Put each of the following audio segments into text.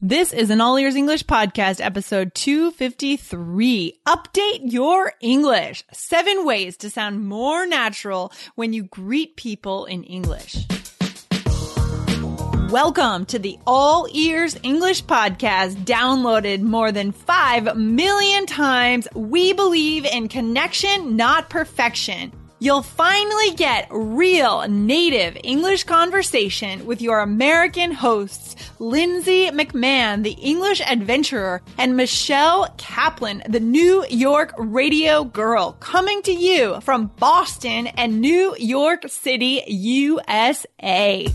This is an All Ears English podcast, episode 253. Update your English. Seven ways to sound more natural when you greet people in English. Welcome to the All Ears English podcast, downloaded more than 5 million times. We believe in connection, not perfection. You'll finally get real native English conversation with your American hosts, Lindsay McMahon, the English adventurer, and Michelle Kaplan, the New York radio girl, coming to you from Boston and New York City, USA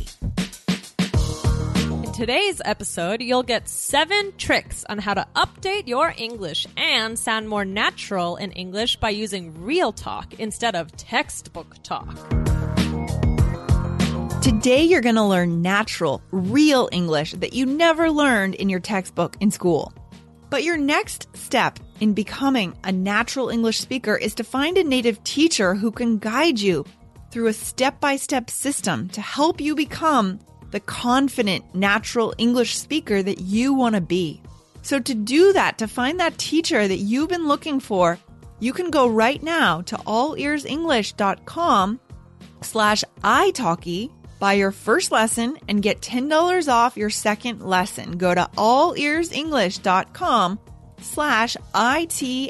today's episode, you'll get seven tricks on how to update your English and sound more natural in English by using real talk instead of textbook talk. Today, you're going to learn natural, real English that you never learned in your textbook in school. But your next step in becoming a natural English speaker is to find a native teacher who can guide you through a step by step system to help you become the confident, natural English speaker that you want to be. So to do that, to find that teacher that you've been looking for, you can go right now to allearsenglish.com slash italki, buy your first lesson, and get $10 off your second lesson. Go to allearsenglish.com slash I-T-A-L-K-I.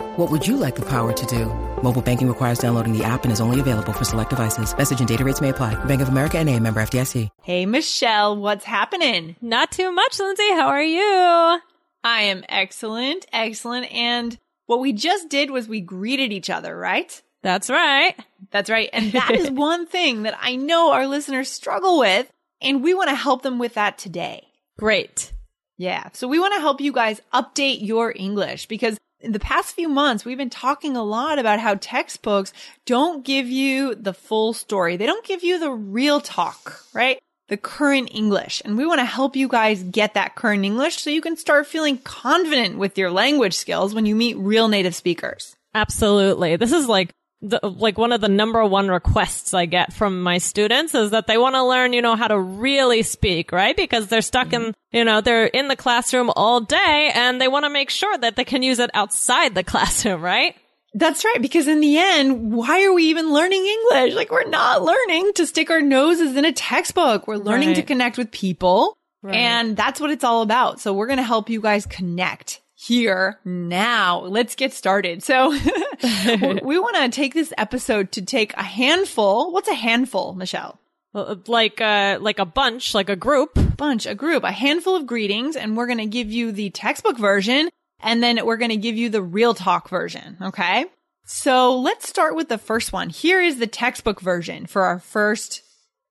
What would you like the power to do? Mobile banking requires downloading the app and is only available for select devices. Message and data rates may apply. Bank of America and a member FDIC. Hey, Michelle, what's happening? Not too much, Lindsay. How are you? I am excellent, excellent. And what we just did was we greeted each other, right? That's right. That's right. And that is one thing that I know our listeners struggle with. And we want to help them with that today. Great. Yeah. So we want to help you guys update your English because in the past few months, we've been talking a lot about how textbooks don't give you the full story. They don't give you the real talk, right? The current English. And we want to help you guys get that current English so you can start feeling confident with your language skills when you meet real native speakers. Absolutely. This is like the, like one of the number one requests I get from my students is that they want to learn, you know, how to really speak, right? Because they're stuck mm-hmm. in, you know, they're in the classroom all day and they want to make sure that they can use it outside the classroom, right? That's right. Because in the end, why are we even learning English? Like we're not learning to stick our noses in a textbook. We're learning right. to connect with people. Right. And that's what it's all about. So we're going to help you guys connect here now. Let's get started. So we want to take this episode to take a handful. What's a handful, Michelle? Uh, like a, like a bunch, like a group. Bunch, a group, a handful of greetings. And we're going to give you the textbook version. And then we're going to give you the real talk version. Okay. So let's start with the first one. Here is the textbook version for our first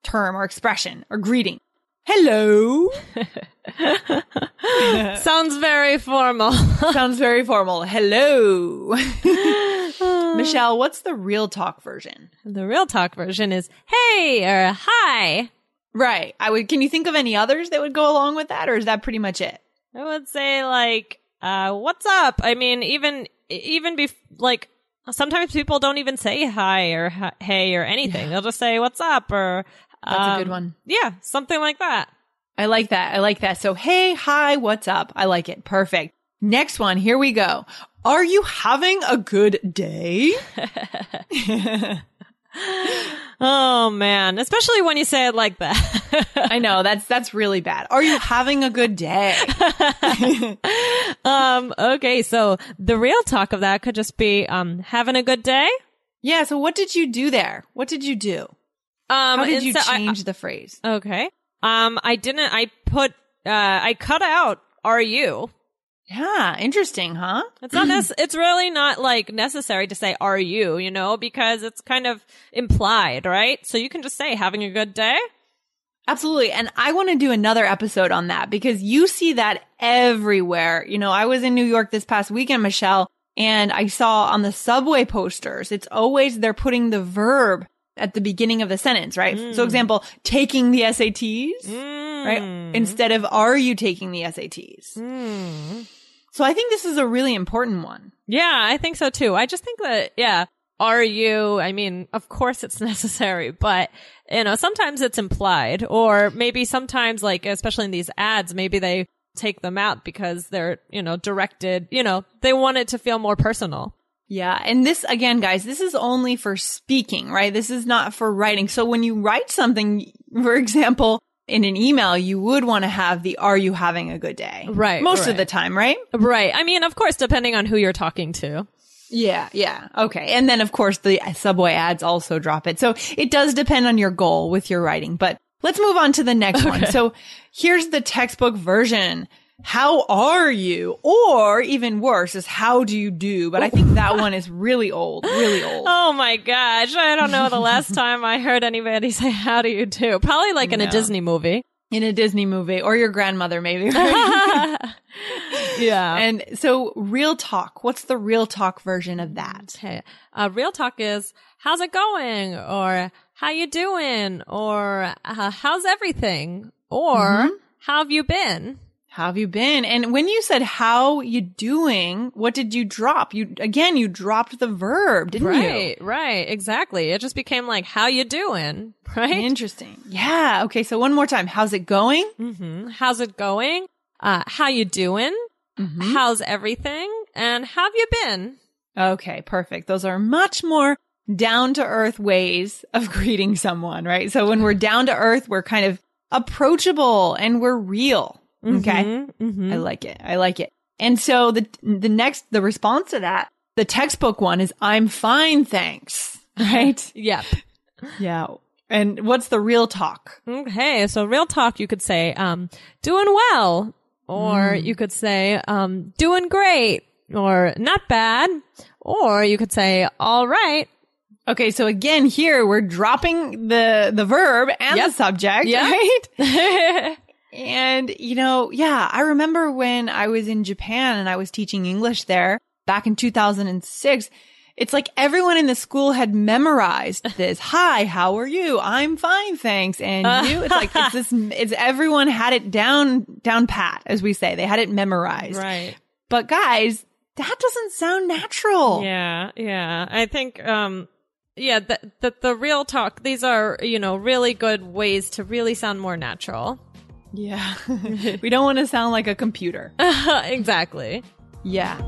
term or expression or greeting. Hello. Sounds very formal. Sounds very formal. Hello. Michelle, what's the real talk version? The real talk version is hey or hi. Right. I would can you think of any others that would go along with that or is that pretty much it? I would say like uh what's up? I mean even even be like sometimes people don't even say hi or hey or anything. They'll just say what's up or that's um, a good um, one. Yeah, something like that. I like that. I like that. So, hey, hi, what's up? I like it. Perfect. Next one. Here we go. Are you having a good day? oh man, especially when you say it like that. I know that's that's really bad. Are you having a good day? um okay, so the real talk of that could just be um having a good day? Yeah, so what did you do there? What did you do? Um, How did you so change I, the phrase? Okay. Um, I didn't. I put. Uh, I cut out. Are you? Yeah, interesting, huh? It's not. Nec- it's really not like necessary to say "Are you?" You know, because it's kind of implied, right? So you can just say "Having a good day." Absolutely. And I want to do another episode on that because you see that everywhere. You know, I was in New York this past weekend, Michelle, and I saw on the subway posters, it's always they're putting the verb at the beginning of the sentence, right? Mm. So example, taking the SATs, right? Mm. Instead of are you taking the SATs? Mm. So I think this is a really important one. Yeah, I think so too. I just think that, yeah, are you, I mean, of course it's necessary, but, you know, sometimes it's implied or maybe sometimes like, especially in these ads, maybe they take them out because they're, you know, directed, you know, they want it to feel more personal. Yeah. And this, again, guys, this is only for speaking, right? This is not for writing. So when you write something, for example, in an email, you would want to have the are you having a good day? Right, Most right. of the time, right? Right. I mean, of course, depending on who you're talking to. Yeah. Yeah. Okay. And then of course the subway ads also drop it. So it does depend on your goal with your writing, but let's move on to the next one. So here's the textbook version. How are you? Or even worse is how do you do? But I think that one is really old, really old. Oh my gosh. I don't know the last time I heard anybody say, how do you do? Probably like in a Disney movie. In a Disney movie or your grandmother maybe. yeah. and so real talk. What's the real talk version of that? Okay. Uh, real talk is, how's it going? Or, how you doing? Or, uh, how's everything? Or, Mm-hmm. how have you been? How have you been? And when you said how you doing, what did you drop? You again, you dropped the verb, didn't you? Right, right, exactly. It just became like, how you doing? Right? Interesting. Yeah. Okay. So one more time. How's it going? hmm How's it going? Uh, how you doing? Mm-hmm. How's everything? And have you been? Okay. Perfect. Those are much more down to earth ways of greeting someone, right? So when we're down to earth, we're kind of approachable and we're real. Okay. hmm I like it. I like it. And so the the next the response to that, the textbook one is I'm fine, thanks. Right? Yep. yeah. And what's the real talk? Okay, so real talk, you could say, um, doing well, or you could say, um, doing great, or not bad, or you could say, all right. Okay, so again here we're dropping the the verb and Yep. the subject, Yep. right? And you know, yeah, I remember when I was in Japan and I was teaching English there back in 2006. It's like everyone in the school had memorized this. Hi, how are you? I'm fine, thanks. And you? It's like it's this. It's everyone had it down down pat, as we say. They had it memorized. right. But guys, that doesn't sound natural. Yeah, yeah. I think, um, yeah, that the, the real talk, these are, you know, really good ways to really sound more natural. Yeah. we don't want to sound like a computer. exactly. Yeah.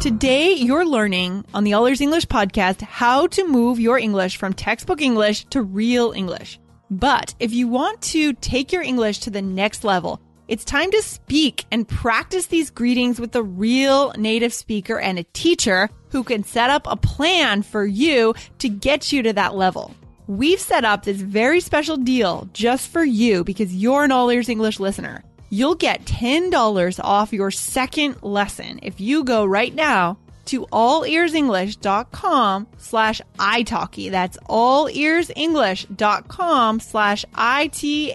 Today, you're learning on the All Ears English podcast how to move your English from textbook English to real English. But if you want to take your English to the next level, it's time to speak and practice these greetings with a real native speaker and a teacher who can set up a plan for you to get you to that level. We've set up this very special deal just for you because you're an All Ears English listener. You'll get $10 off your second lesson if you go right now to allearsenglish.com slash italki. That's allearsenglish.com slash I-T-A-L-K-I.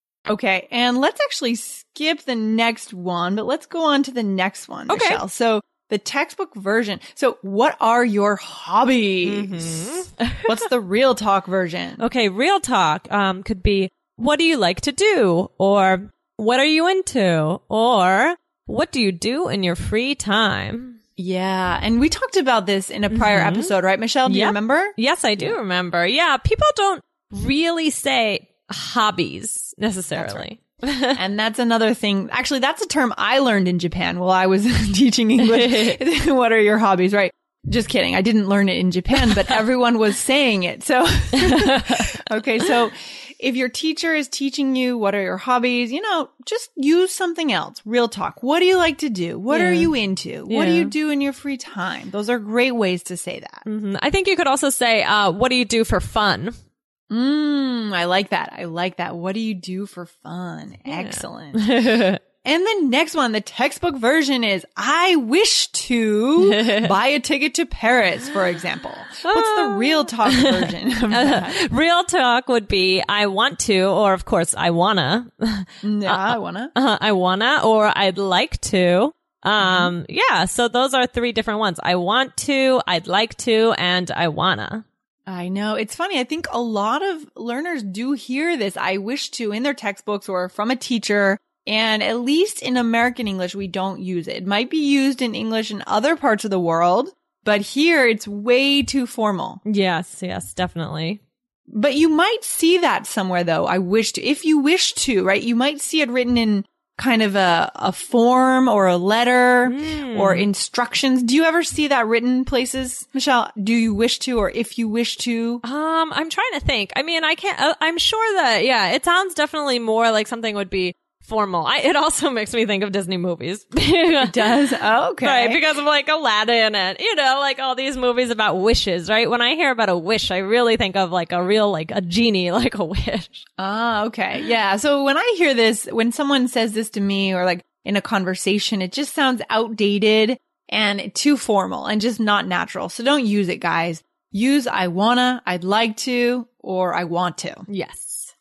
Okay, and let's actually skip the next one, but let's go on to the next one, Okay. Michelle. So the textbook version. So what are your hobbies? What's the real talk version? Okay, real talk um, could be what do you like to do? Or what are you into? Or what do you do in your free time? Yeah, and we talked about this in a prior episode, right, Michelle? Do you remember? Yes, I do remember. Yeah, people don't really say hobbies necessarily. and that's another thing. Actually, that's a term I learned in Japan while I was teaching English. what are your hobbies, right? Just kidding. I didn't learn it in Japan, but everyone was saying it. So, okay. So if your teacher is teaching you what are your hobbies, you know, just use something else. Real talk. What do you like to do? What Yeah. are you into? What do you do in your free time? Those are great ways to say that. Mhm. I think you could also say, uh, what do you do for fun? Mm, I like that. I like that. What do you do for fun? Excellent. And the next one, the textbook version is I wish to buy a ticket to Paris, for example. What's the real talk version of that? Real talk would be, I want to, or of course, I wanna. Yeah, I wanna. Uh, I wanna, or I'd like to. Um, yeah, so those are three different ones. I want to, I'd like to, and I wanna. I know. It's funny. I think a lot of learners do hear this I wish to in their textbooks or from a teacher. And at least in American English, we don't use it. It might be used in English in other parts of the world, but here it's way too formal. Yes, yes, definitely. But you might see that somewhere though. I wish to, if you wish to, right? You might see it written in kind of a, a form or a letter or instructions. Do you ever see that written places? Michelle, do you wish to, or if you wish to? Um, I'm trying to think. I mean, I can't, uh, I'm sure that, yeah, it sounds definitely more like something would be formal. I, it also makes me think of Disney movies. it Does, oh, okay. Right, because of like Aladdin and, you know, like all these movies about wishes, right? When I hear about a wish, I really think of like a real, like a genie, like a wish. Ah, okay. Yeah. So when I hear this, when someone says this to me or like in a conversation, it just sounds outdated and too formal and just not natural. So don't use it, guys. Use I wanna, I'd like to, or I want to. Yes.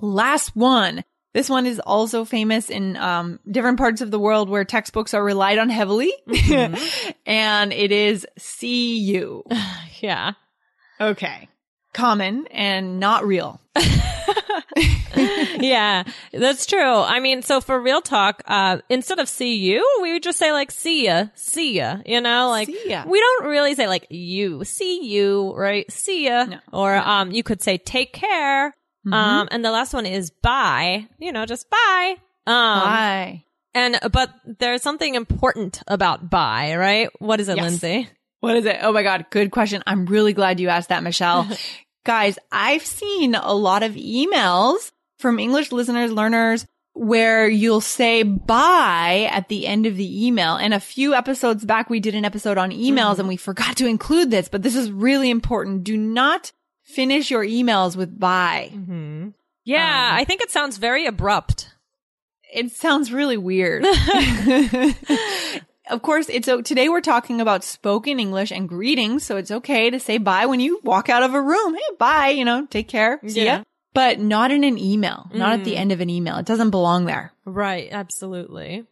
Last one. This one is also famous in um, different parts of the world where textbooks are relied on heavily. and it is see you. Yeah. Okay. Common and not real. yeah, that's true. I mean, so for real talk, uh, instead of see you, we would just say like see ya, see ya, you know, like See ya. we don't really say like you, see you, right? See ya. No. Or, um, you could say take care. Um, and the last one is bye, you know, just bye. Um, Bye. and, but there's something important about bye, right? What is it, Yes. Lindsay? What is it? Oh my God. Good question. I'm really glad you asked that, Michelle. Guys, I've seen a lot of emails from English listeners, learners, where you'll say bye at the end of the email. And a few episodes back, we did an episode on emails and we forgot to include this, but this is really important. Do not finish your emails with bye. Yeah, Um, I think it sounds very abrupt. It sounds really weird. of course, it's o- today we're talking about spoken English and greetings, so it's okay to say bye when you walk out of a room. Hey, bye, you know, take care. See Yeah. ya. But not in an email, not at the end of an email. It doesn't belong there. Right, absolutely.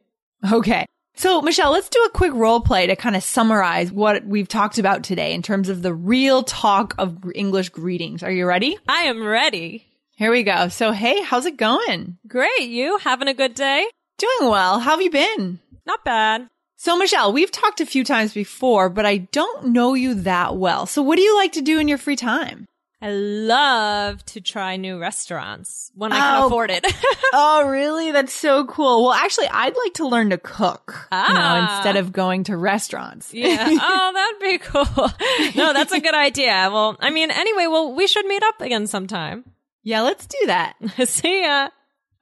Okay. So, Michelle, let's do a quick role play to kind of summarize what we've talked about today in terms of the real talk of English greetings. Are you ready? I am ready. Here we go. So, hey, how's it going? Great. You having a good day? Doing well. How have you been? Not bad. So, Michelle, we've talked a few times before, but I don't know you that well. So, what do you like to do in your free time? I love to try new restaurants when I can Oh. afford it. oh, really? That's so cool. Well, actually, I'd like to learn to cook, you know, Ah. instead of going to restaurants. yeah. Oh, that'd be cool. No, that's a good idea. Well, I mean, anyway, well, we should meet up again sometime. yeah, let's do that. See ya.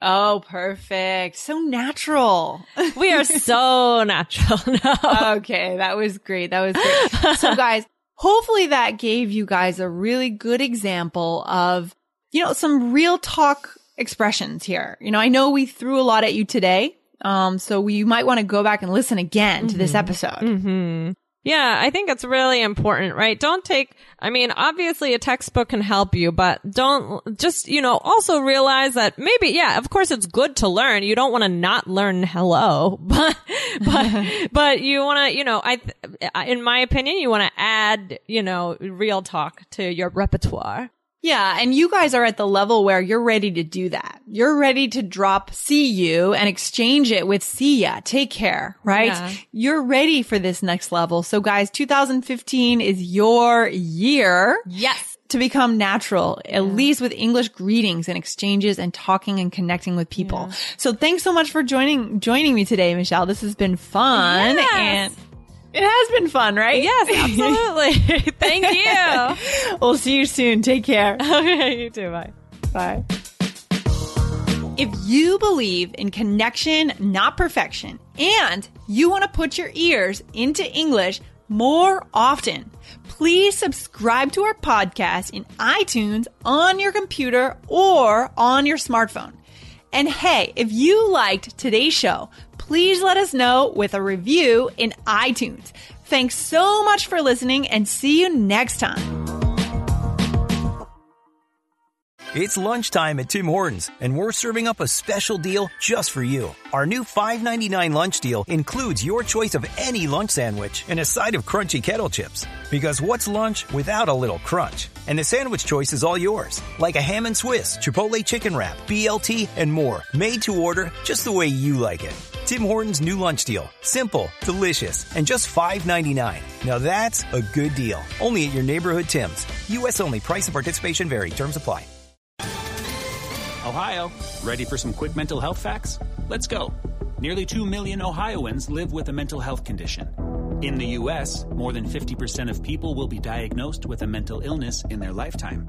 Oh, perfect. So natural. We are so natural now. okay, that was great. That was great. So guys, hopefully that gave you guys a really good example of, you know, some real talk expressions here. You know, I know we threw a lot at you today. Um, so we, you might want to go back and listen again to this episode. hmm Yeah, I think it's really important, right? Don't take, I mean, obviously a textbook can help you, but don't just, you know, also realize that maybe, yeah, of course it's good to learn. You don't want to not learn hello, but, but, but you want to, you know, I, in my opinion, you want to add, you know, real talk to your repertoire. Yeah. And you guys are at the level where you're ready to do that. You're ready to drop see you and exchange it with see ya. Take care, right? Yeah. You're ready for this next level. So guys, 2015 is your year. Yes. to become natural, at least with English greetings and exchanges and talking and connecting with people. So thanks so much for joining joining me today, Michelle. This has been fun Yes. and It has been fun, right? Yes, absolutely. Thank you. we'll see you soon. Take care. Okay, you too. Bye. Bye. If you believe in connection, not perfection, and you want to put your ears into English more often, please subscribe to our podcast in iTunes on your computer or on your smartphone. And hey, if you liked today's show, please let us know with a review in iTunes. Thanks so much for listening and see you next time. It's lunchtime at Tim Hortons, and we're serving up a special deal just for you. Our new $5.99 lunch deal includes your choice of any lunch sandwich and a side of crunchy kettle chips. Because what's lunch without a little crunch? And the sandwich choice is all yours, like a ham and Swiss, Chipotle chicken wrap, BLT, and more, made to order just the way you like it. Tim Hortons new lunch deal. Simple, delicious, and just $5.99. Now that's a good deal. Only at your neighborhood Tim's. U.S. only. Price and participation vary. Terms apply. Ohio, ready for some quick mental health facts? Let's go. Nearly 2 million Ohioans live with a mental health condition. In the U.S., more than 50% of people will be diagnosed with a mental illness in their lifetime.